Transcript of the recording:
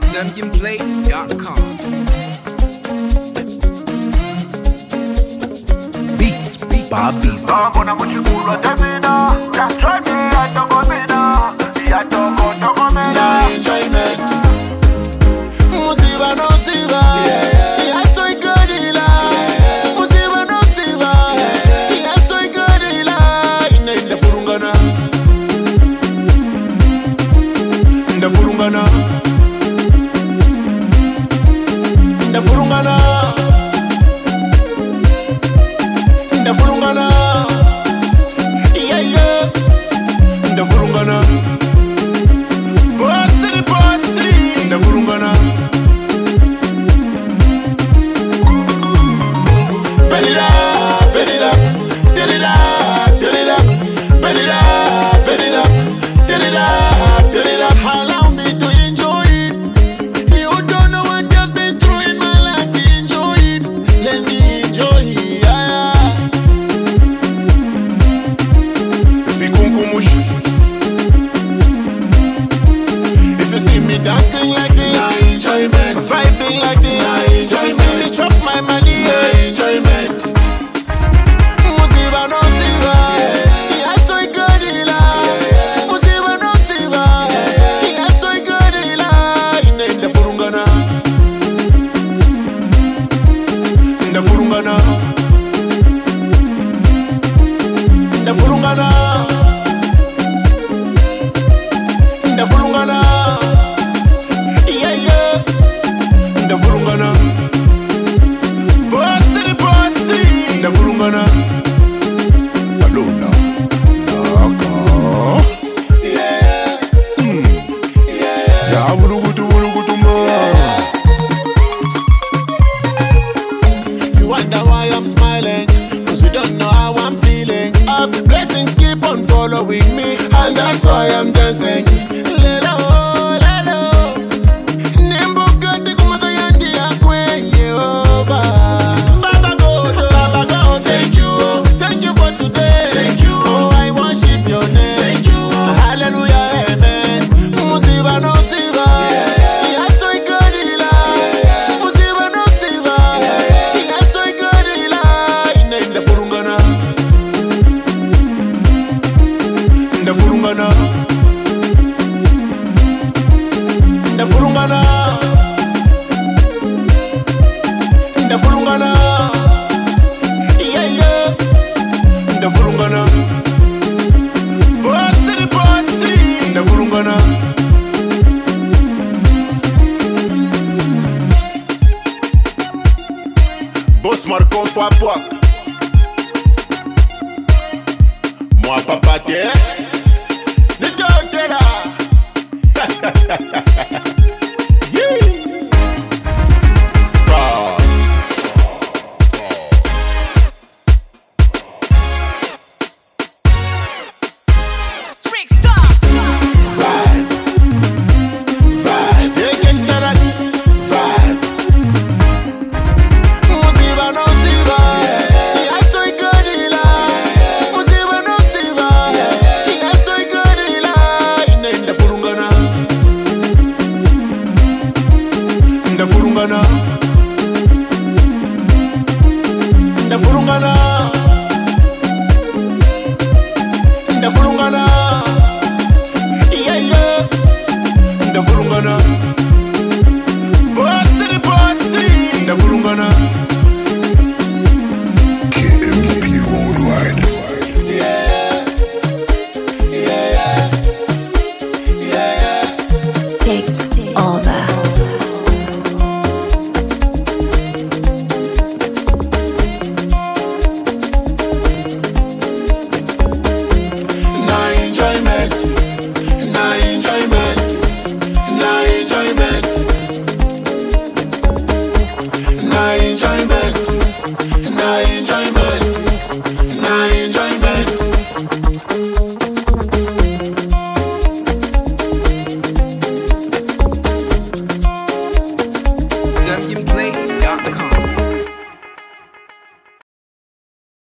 Zambianblade.com. Beats, Bobby. cabrón. ndavurungana bosi ni bosi ndavurungana bos marcon fapwak mwapapate